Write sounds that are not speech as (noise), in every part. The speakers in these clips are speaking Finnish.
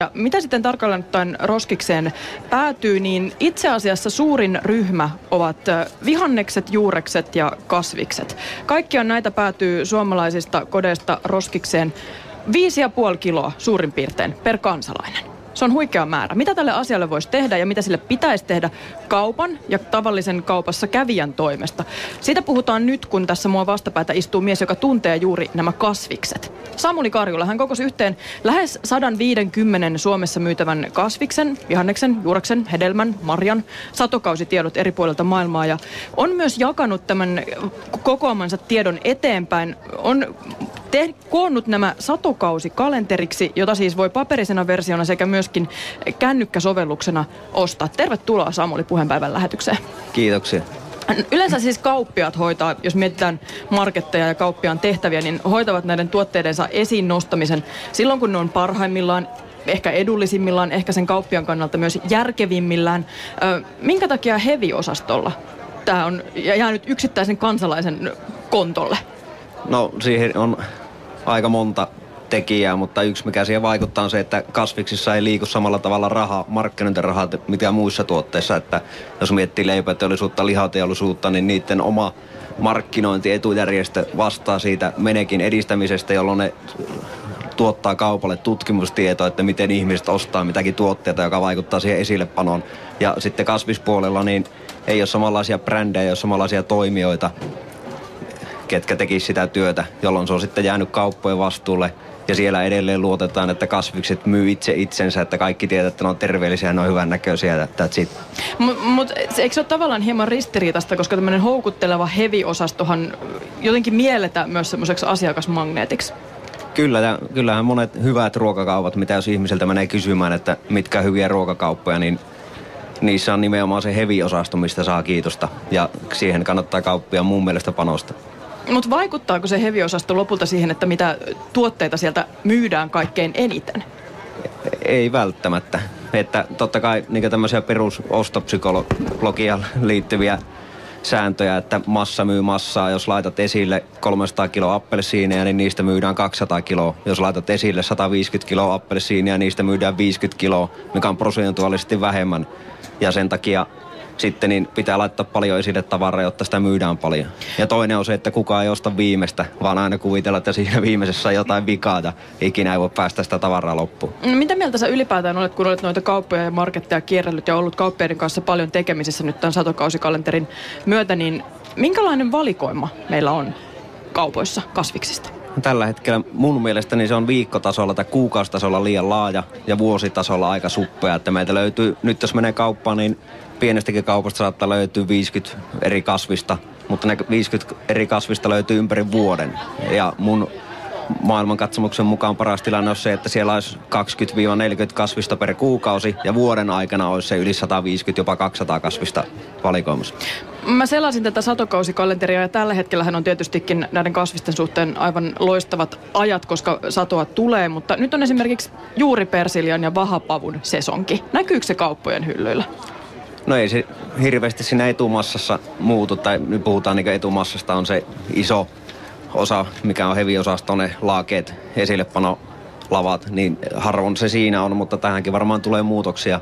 Ja mitä sitten tarkalleen ottaen roskikseen päätyy, niin itse asiassa suurin ryhmä ovat vihannekset, juurekset ja kasvikset. Kaikkiaan näitä päätyy suomalaisista kodeista roskikseen 5,5 kiloa suurin piirtein per kansalainen. Se on huikea määrä. Mitä tälle asialle voisi tehdä ja mitä sille pitäisi tehdä kaupan ja tavallisen kaupassa kävijän toimesta? Siitä puhutaan nyt, kun tässä mua vastapäätä istuu mies, joka tuntee juuri nämä kasvikset. Samuli Karjula, hän kokosi yhteen lähes 150 Suomessa myytävän kasviksen, vihanneksen, juureksen, hedelmän, marjan, satokausitiedot eri puolilta maailmaa ja on myös jakanut tämän kokoamansa tiedon eteenpäin. On te- koonnut nämä satokausikalenteriksi, jota siis voi paperisena versiona sekä myöskin kännykkäsovelluksena ostaa. Tervetuloa Samuli puheenpäivän lähetykseen. Kiitoksia. Yleensä siis kauppiat hoitaa, jos mietitään marketteja ja kauppiaan tehtäviä, niin hoitavat näiden tuotteidensa esiin nostamisen silloin, kun ne on parhaimmillaan ehkä edullisimmillaan, ehkä sen kauppian kannalta myös järkevimmillään. Minkä takia heviosastolla tämä on jäänyt yksittäisen kansalaisen kontolle? No siihen on aika monta tekijää, mutta yksi mikä siihen vaikuttaa on se, että kasviksissa ei liiku samalla tavalla raha, markkinointirahaa, mitä muissa tuotteissa. Että jos miettii leipäteollisuutta, lihateollisuutta, niin niiden oma markkinointietujärjestö vastaa siitä menekin edistämisestä, jolloin ne tuottaa kaupalle tutkimustietoa, että miten ihmiset ostaa mitäkin tuotteita, joka vaikuttaa siihen esillepanoon. Ja sitten kasvispuolella niin ei ole samanlaisia brändejä, ei ole samanlaisia toimijoita, ketkä tekisivät sitä työtä, jolloin se on sitten jäänyt kauppojen vastuulle. Ja siellä edelleen luotetaan, että kasvikset myy itse itsensä, että kaikki tietää, että ne on terveellisiä ja ne on hyvän näköisiä. That's it. Mutta mut, eikö se ole tavallaan hieman ristiriitasta, koska tämmöinen houkutteleva heavy-osastohan jotenkin mielletään myös semmoiseksi asiakasmagneetiksi? Kyllä, ja kyllähän monet hyvät ruokakaupat, mitä jos ihmiseltä menee kysymään, että mitkä hyviä ruokakauppoja, niin niissä on nimenomaan se heavy-osasto, mistä saa kiitosta. Ja siihen kannattaa kauppia mun mielestä panostaa. Mutta vaikuttaako se heviosasto lopulta siihen, että mitä tuotteita sieltä myydään kaikkein eniten? Ei välttämättä. Että totta kai niin tämmöisiä perusostopsykologiaan liittyviä sääntöjä, että massa myy massaa. Jos laitat esille 300 kiloa appelsiineja, niin niistä myydään 200 kiloa. Jos laitat esille 150 kiloa appelsiineja, niistä myydään 50 kiloa, mikä on prosentuaalisesti vähemmän. Ja sen takia sitten niin pitää laittaa paljon esille tavaraa, jotta sitä myydään paljon. Ja toinen on se, että kukaan ei osta viimeistä, vaan aina kuvitella, että siinä (laughs) viimeisessä on jotain vikaa ja ikinä ei voi päästä sitä tavaraa loppuun. No, mitä mieltä sä ylipäätään olet, kun olet noita kauppoja ja marketteja kierrellyt ja ollut kauppiaiden kanssa paljon tekemisissä nyt tämän satokausikalenterin myötä, niin minkälainen valikoima meillä on kaupoissa kasviksista? Tällä hetkellä mun mielestä niin se on viikkotasolla tai kuukaustasolla liian laaja ja vuositasolla aika suppea. Että meitä löytyy, nyt jos menee kauppaan, niin pienestäkin kaupasta saattaa löytyä 50 eri kasvista, mutta ne 50 eri kasvista löytyy ympäri vuoden. Ja mun maailmankatsomuksen mukaan paras tilanne on se, että siellä olisi 20-40 kasvista per kuukausi ja vuoden aikana olisi se yli 150, jopa 200 kasvista valikoimassa. Mä selasin tätä satokausikalenteria ja tällä hetkellä on tietystikin näiden kasvisten suhteen aivan loistavat ajat, koska satoa tulee, mutta nyt on esimerkiksi juuri persiljan ja vahapavun sesonki. Näkyykö se kauppojen hyllyillä? No ei se hirveästi siinä etumassassa muutu, tai nyt puhutaan niin etumassasta on se iso osa, mikä on heavy-osasto, ne laakeet, esillepano lavat, niin harvoin se siinä on, mutta tähänkin varmaan tulee muutoksia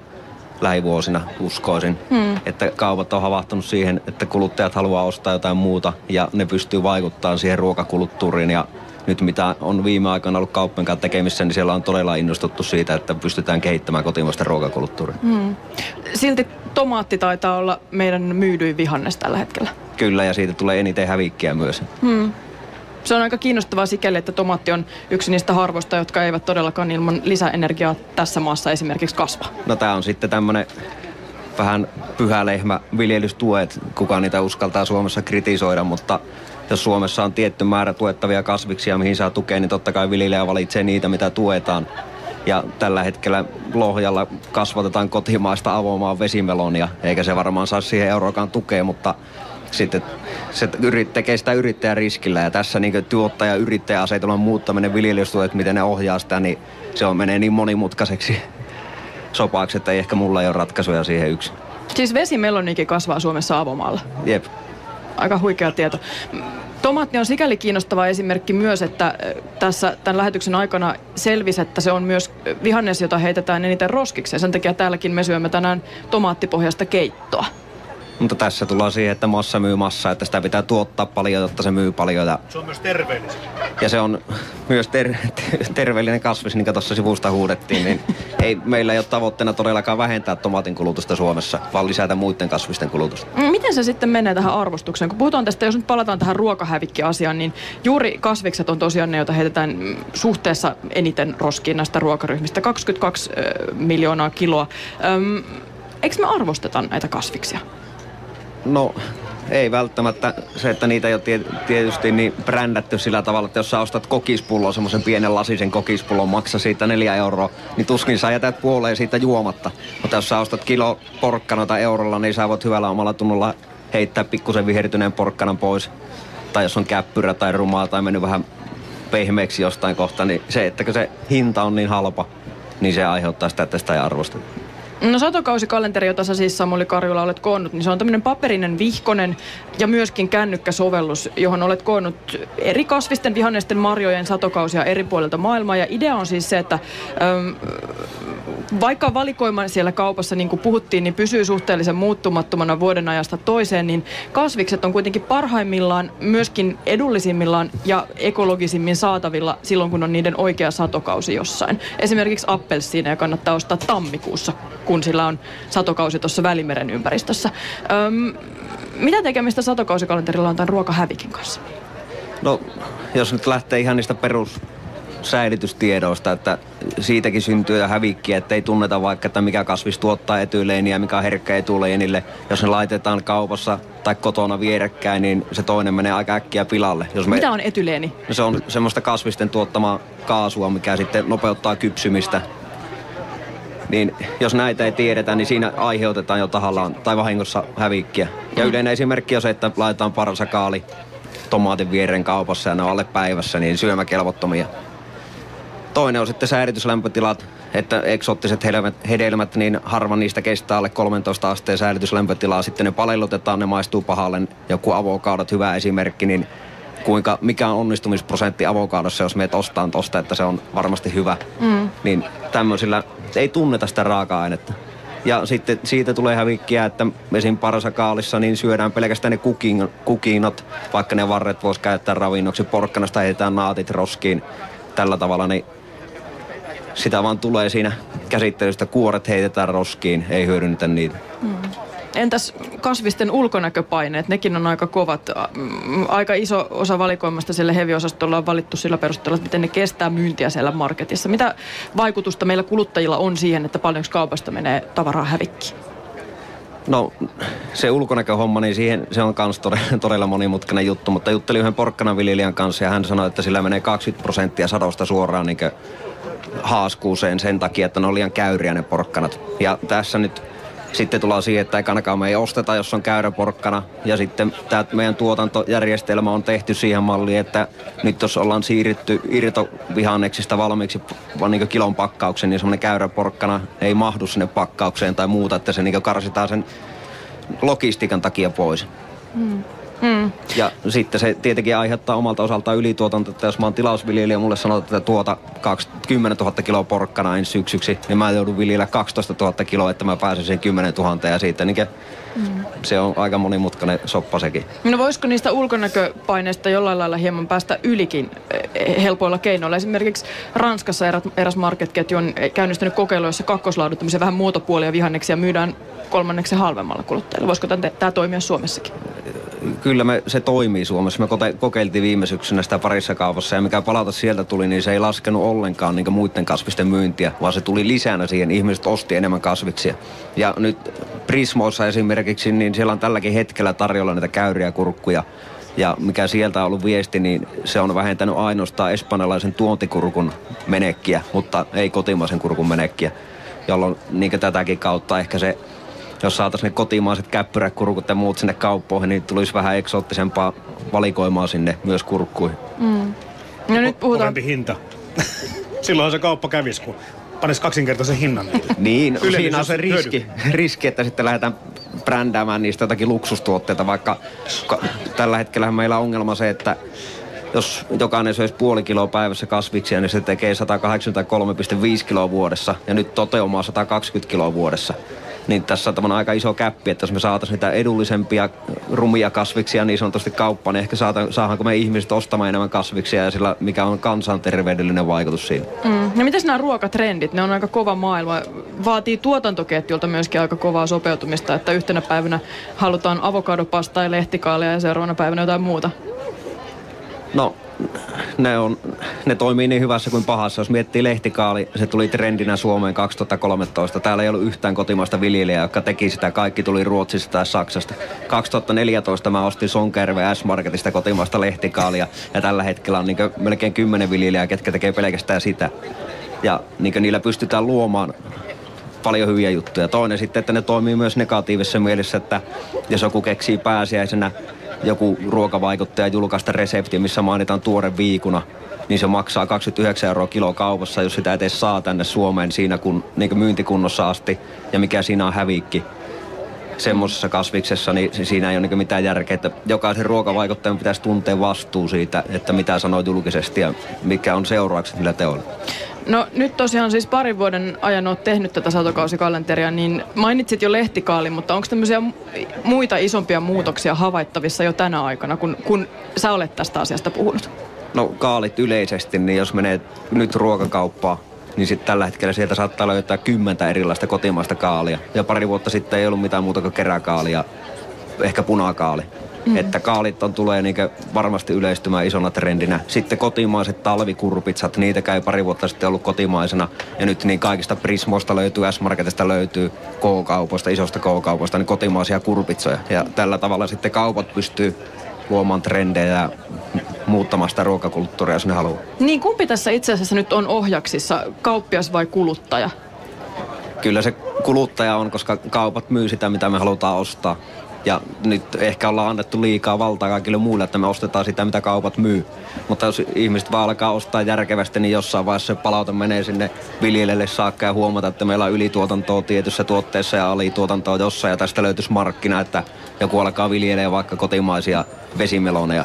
lähivuosina, uskoisin. Hmm. Että kaupat on havahtunut siihen, että kuluttajat haluaa ostaa jotain muuta ja ne pystyy vaikuttamaan siihen ruokakulttuuriin ja nyt mitä on viime aikoina ollut kauppojen kanssa tekemissä, niin siellä on todella innostuttu siitä, että pystytään kehittämään kotimaista ruokakulttuuria. Hmm. Silti tomaatti taitaa olla meidän myydyin vihannes tällä hetkellä. Kyllä, ja siitä tulee eniten hävikkiä myös. Hmm. Se on aika kiinnostavaa sikäli, että tomaatti on yksi niistä harvoista, jotka eivät todellakaan ilman lisäenergiaa tässä maassa esimerkiksi kasva. No tämä on sitten tämmöinen vähän pyhä lehmä viljelystuet, kuka niitä uskaltaa Suomessa kritisoida, mutta jos Suomessa on tietty määrä tuettavia kasviksia, mihin saa tukea, niin totta kai viljelijä valitsee niitä, mitä tuetaan. Ja tällä hetkellä Lohjalla kasvatetaan kotimaista avomaan vesimelonia, eikä se varmaan saa siihen euroakaan tukea, mutta sitten se yrit, tekee sitä yrittäjän riskillä. Ja tässä niin tuottaja yrittäjä asetelman muuttaminen viljelystuet, miten ne ohjaa sitä, niin se on menee niin monimutkaiseksi sopaksi, että ei ehkä mulla ei ole ratkaisuja siihen yksin. Siis vesimelonikin kasvaa Suomessa avomaalla? Jep. Aika huikea tieto. Tomaatti on sikäli kiinnostava esimerkki myös, että tässä tämän lähetyksen aikana selvisi, että se on myös vihannes, jota heitetään eniten roskiksi. Sen takia täälläkin me syömme tänään tomaattipohjasta keittoa. Mutta tässä tullaan siihen, että massa myy massaa, että sitä pitää tuottaa paljon, jotta se myy paljon. Ja, se on myös terveellistä. Ja se on myös ter- terveellinen kasvis, niin kuin tuossa sivusta huudettiin. Niin ei, meillä ei ole tavoitteena todellakaan vähentää tomaatin kulutusta Suomessa, vaan lisätä muiden kasvisten kulutusta. Mm, miten se sitten menee tähän arvostukseen? Kun puhutaan tästä, jos nyt palataan tähän ruokahävikki-asiaan, niin juuri kasvikset on tosiaan ne, joita heitetään suhteessa eniten roskiin näistä ruokaryhmistä. 22 miljoonaa kiloa. Öm, eikö me arvosteta näitä kasviksia? No ei välttämättä se, että niitä ei ole tietysti niin brändätty sillä tavalla, että jos sä ostat kokispullon, semmoisen pienen lasisen kokispullon, maksa siitä neljä euroa, niin tuskin sä jätät puoleen siitä juomatta. Mutta jos sä ostat kilo porkkanoita eurolla, niin sä voit hyvällä omalla tunnolla heittää pikkusen vihertyneen porkkanan pois. Tai jos on käppyrä tai rumaa tai mennyt vähän pehmeäksi jostain kohta, niin se, että se hinta on niin halpa, niin se aiheuttaa sitä, että sitä ei arvosteta. No satokausikalenteri, jota sä siis Samuli Karjula olet koonnut, niin se on tämmöinen paperinen vihkonen ja myöskin kännykkäsovellus, johon olet koonnut eri kasvisten, vihannesten, marjojen satokausia eri puolilta maailmaa. Ja idea on siis se, että äm, vaikka valikoima siellä kaupassa, niin kuin puhuttiin, niin pysyy suhteellisen muuttumattomana vuoden ajasta toiseen, niin kasvikset on kuitenkin parhaimmillaan, myöskin edullisimmillaan ja ekologisimmin saatavilla silloin, kun on niiden oikea satokausi jossain. Esimerkiksi appelsiineja kannattaa ostaa tammikuussa, kun sillä on satokausi tuossa Välimeren ympäristössä. Öm, mitä tekemistä satokausikalenterilla on tämän ruokahävikin kanssa? No, jos nyt lähtee ihan niistä perus säilytystiedoista, että siitäkin syntyy hävikkiä, että ei tunneta vaikka, että mikä kasvis tuottaa etyleiniä ja mikä on herkkä etuleinille. Jos ne laitetaan kaupassa tai kotona vierekkäin, niin se toinen menee aika äkkiä pilalle. Jos me... Mitä on etyleeni? No se on semmoista kasvisten tuottamaa kaasua, mikä sitten nopeuttaa kypsymistä. Niin jos näitä ei tiedetä, niin siinä aiheutetaan jo tahallaan tai vahingossa hävikkiä. Ja yleinen esimerkki on se, että laitetaan parsakaali tomaatin viereen kaupassa ja ne on alle päivässä, niin syömäkelvottomia. Toinen on sitten säilytyslämpötilat, että eksoottiset hedelmät, hedelmät, niin harva niistä kestää alle 13 asteen säilytyslämpötilaa. Sitten ne palellutetaan, ne maistuu pahalle. Joku avokaadot, hyvä esimerkki, niin kuinka, mikä on onnistumisprosentti avokaadossa, jos meet ostaan tosta, että se on varmasti hyvä. Mm. Niin tämmöisillä ei tunneta sitä raaka-ainetta. Ja sitten siitä tulee hävikkiä, että esim. parsakaalissa niin syödään pelkästään ne kukin, kukinot, vaikka ne varret voisi käyttää ravinnoksi. Porkkanasta heitetään naatit roskiin tällä tavalla, niin sitä vaan tulee siinä käsittelystä. Kuoret heitetään roskiin, ei hyödynnetä niitä. Hmm. Entäs kasvisten ulkonäköpaineet? Nekin on aika kovat. Aika iso osa valikoimasta sille heviosastolla on valittu sillä perusteella, että miten ne kestää myyntiä siellä marketissa. Mitä vaikutusta meillä kuluttajilla on siihen, että paljonko kaupasta menee tavaraa hävikki? No se ulkonäköhomma, niin siihen, se on myös todella, (laughs) todella monimutkainen juttu, mutta juttelin yhden porkkanaviljelijän kanssa ja hän sanoi, että sillä menee 20 prosenttia sadosta suoraan niin haaskuuseen sen takia, että ne on liian käyriä ne porkkanat. Ja tässä nyt sitten tullaan siihen, että ekanakaan me ei osteta, jos on käyrä porkkana. Ja sitten tämä meidän tuotantojärjestelmä on tehty siihen malliin, että nyt jos ollaan siirrytty irtovihanneksista valmiiksi vaan niin kilon pakkauksen, niin semmoinen käyrä porkkana ei mahdu sinne pakkaukseen tai muuta, että se niin karsitaan sen logistiikan takia pois. Mm. Mm. Ja sitten se tietenkin aiheuttaa omalta osaltaan ylituotantoa, että jos mä oon tilausviljelijä mulle sanotaan, että tuota 10 000 kiloa porkkana ensi syksyksi, niin mä joudun viljellä 12 000 kiloa, että mä pääsen siihen 10 000 ja siitä niin mm. se on aika monimutkainen soppa sekin. No voisiko niistä ulkonäköpaineista jollain lailla hieman päästä ylikin eh, helpoilla keinoilla? Esimerkiksi Ranskassa eräs marketketju on käynnistänyt kokeilu, jossa kakkoslaaduttamisen vähän muotopuolia vihanneksia myydään kolmanneksi halvemmalla kuluttajille. Voisiko tämä toimia Suomessakin? Kyllä me, se toimii Suomessa. Me kokeiltiin viime syksynä sitä parissa kaupassa ja mikä palata sieltä tuli, niin se ei laskenut ollenkaan niin muiden kasvisten myyntiä, vaan se tuli lisänä siihen. Ihmiset osti enemmän kasviksia. Ja nyt Prismoissa esimerkiksi, niin siellä on tälläkin hetkellä tarjolla näitä käyriä kurkkuja. Ja mikä sieltä on ollut viesti, niin se on vähentänyt ainoastaan espanjalaisen tuontikurkun menekkiä, mutta ei kotimaisen kurkun menekkiä. Jolloin niin tätäkin kautta ehkä se jos saataisiin ne kotimaiset käppyräkurkut ja muut sinne kauppoihin, niin tulisi vähän eksoottisempaa valikoimaa sinne myös kurkkuihin. Mm. No nyt puhutaan... Kovempi hinta. (laughs) Silloin se kauppa kävisi, kun panisi kaksinkertaisen hinnan. niin, siinä on se riski, riski, että sitten lähdetään brändäämään niistä jotakin luksustuotteita, vaikka ka- tällä hetkellä meillä on ongelma se, että jos jokainen söisi puoli kiloa päivässä kasviksia, niin se tekee 183,5 kiloa vuodessa ja nyt toteumaa 120 kiloa vuodessa. Niin tässä on aika iso käppi, että jos me saataisiin niitä edullisempia rumia kasviksia niin sanotusti kauppaan, niin ehkä saata, saadaanko me ihmiset ostamaan enemmän kasviksia ja sillä mikä on kansanterveydellinen vaikutus siinä. Mm. Ja miten nämä ruokatrendit? Ne on aika kova maailma. Vaatii tuotantoketjulta myöskin aika kovaa sopeutumista, että yhtenä päivänä halutaan avokadopastaa ja lehtikaalia ja seuraavana päivänä jotain muuta. No, ne, on, ne toimii niin hyvässä kuin pahassa. Jos miettii lehtikaali, se tuli trendinä Suomeen 2013. Täällä ei ollut yhtään kotimaista viljelijää, joka teki sitä. Kaikki tuli Ruotsista tai Saksasta. 2014 mä ostin Sonkerve S-Marketista kotimaista lehtikaalia. Ja tällä hetkellä on niin melkein kymmenen viljelijää, ketkä tekee pelkästään sitä. Ja niin niillä pystytään luomaan paljon hyviä juttuja. Toinen sitten, että ne toimii myös negatiivisessa mielessä, että jos joku keksii pääsiäisenä joku ruokavaikuttaja julkaista resepti, missä mainitaan tuore viikuna, niin se maksaa 29 euroa kilo kaupassa, jos sitä edes saa tänne Suomeen siinä kun, niin myyntikunnossa asti, ja mikä siinä on hävikki semmoisessa kasviksessa, niin siinä ei ole niin mitään järkeä, että jokaisen ruokavaikuttajan pitäisi tuntea vastuu siitä, että mitä sanoo julkisesti ja mikä on seuraukset niillä teoilla. No nyt tosiaan siis parin vuoden ajan olet tehnyt tätä satokausikalenteria, niin mainitsit jo lehtikaali, mutta onko tämmöisiä muita isompia muutoksia havaittavissa jo tänä aikana, kun, kun sä olet tästä asiasta puhunut? No kaalit yleisesti, niin jos menee nyt ruokakauppaan, niin sitten tällä hetkellä sieltä saattaa löytää kymmentä erilaista kotimaista kaalia. Ja pari vuotta sitten ei ollut mitään muuta kuin keräkaalia, ehkä punakaali. Mm. Että kaalit on, tulee niinkö varmasti yleistymään isona trendinä. Sitten kotimaiset talvikurpitsat, niitä käy pari vuotta sitten ollut kotimaisena. Ja nyt niin kaikista Prismosta löytyy, S-Marketista löytyy K-kaupoista, isosta K-kaupoista, niin kotimaisia kurpitsoja. Ja tällä tavalla sitten kaupat pystyy luomaan trendejä ja muuttamaan sitä ruokakulttuuria, jos ne haluaa. Niin kumpi tässä itse asiassa nyt on ohjaksissa, kauppias vai kuluttaja? Kyllä se kuluttaja on, koska kaupat myy sitä, mitä me halutaan ostaa. Ja nyt ehkä ollaan annettu liikaa valtaa kaikille muille, että me ostetaan sitä, mitä kaupat myy. Mutta jos ihmiset vaan alkaa ostaa järkevästi, niin jossain vaiheessa se palaute menee sinne viljelijälle saakka ja huomata, että meillä on ylituotantoa tietyssä tuotteessa ja alituotantoa jossain. Ja tästä löytyisi markkina, että joku alkaa viljelee vaikka kotimaisia vesimeloneja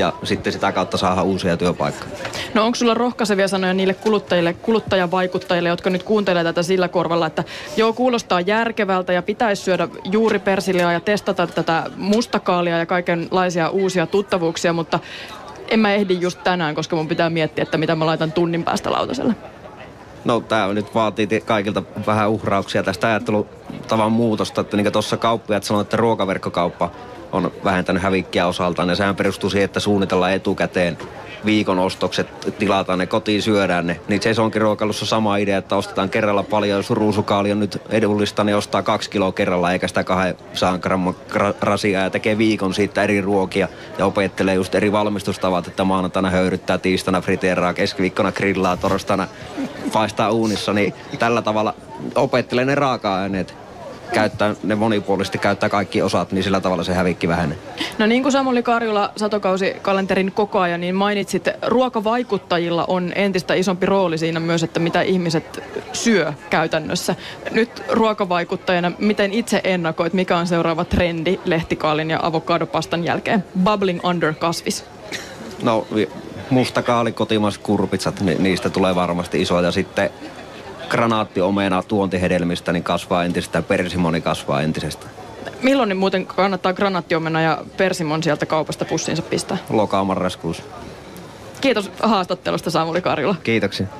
ja sitten sitä kautta saada uusia työpaikkoja. No onko sulla rohkaisevia sanoja niille kuluttajille, kuluttajavaikuttajille, jotka nyt kuuntelee tätä sillä korvalla, että joo, kuulostaa järkevältä ja pitäisi syödä juuri persiliaa ja testata tätä mustakaalia ja kaikenlaisia uusia tuttavuuksia, mutta en mä ehdi just tänään, koska mun pitää miettiä, että mitä mä laitan tunnin päästä lautaselle. No tämä nyt vaatii kaikilta vähän uhrauksia tästä ajattelutavan muutosta, että niin tuossa kauppiaat sanoivat, että ruokaverkkokauppa on vähentänyt hävikkiä osaltaan. Ja sehän perustuu siihen, että suunnitellaan etukäteen viikon ostokset, tilataan ne kotiin, syödään ne. Niin se onkin ruokailussa sama idea, että ostetaan kerralla paljon. Jos ruusukaali on nyt edullista, niin ostaa kaksi kiloa kerralla, eikä sitä kahden gramman rasia ja tekee viikon siitä eri ruokia ja opettelee just eri valmistustavat, että maanantaina höyryttää, tiistaina friteeraa, keskiviikkona grillaa, torstaina paistaa uunissa, niin tällä tavalla opettelee ne raaka-aineet käyttää, ne monipuolisesti käyttää kaikki osat, niin sillä tavalla se hävikki vähenee. No niin kuin Samuli Karjula satokausi-kalenterin koko ajan, niin mainitsit, ruokavaikuttajilla on entistä isompi rooli siinä myös, että mitä ihmiset syö käytännössä. Nyt ruokavaikuttajana, miten itse ennakoit, mikä on seuraava trendi lehtikaalin ja avokadopastan jälkeen? Bubbling under kasvis. No mustakaali, kotimaiset kurpitsat, niistä tulee varmasti isoja. Ja sitten granaattiomena tuontihedelmistä niin kasvaa entisestään, persimoni kasvaa entisestä. Milloin niin muuten kannattaa granaattiomena ja persimon sieltä kaupasta pussiinsa pistää? Lokaa marraskuussa. Kiitos haastattelusta Samuli Karjula. Kiitoksia.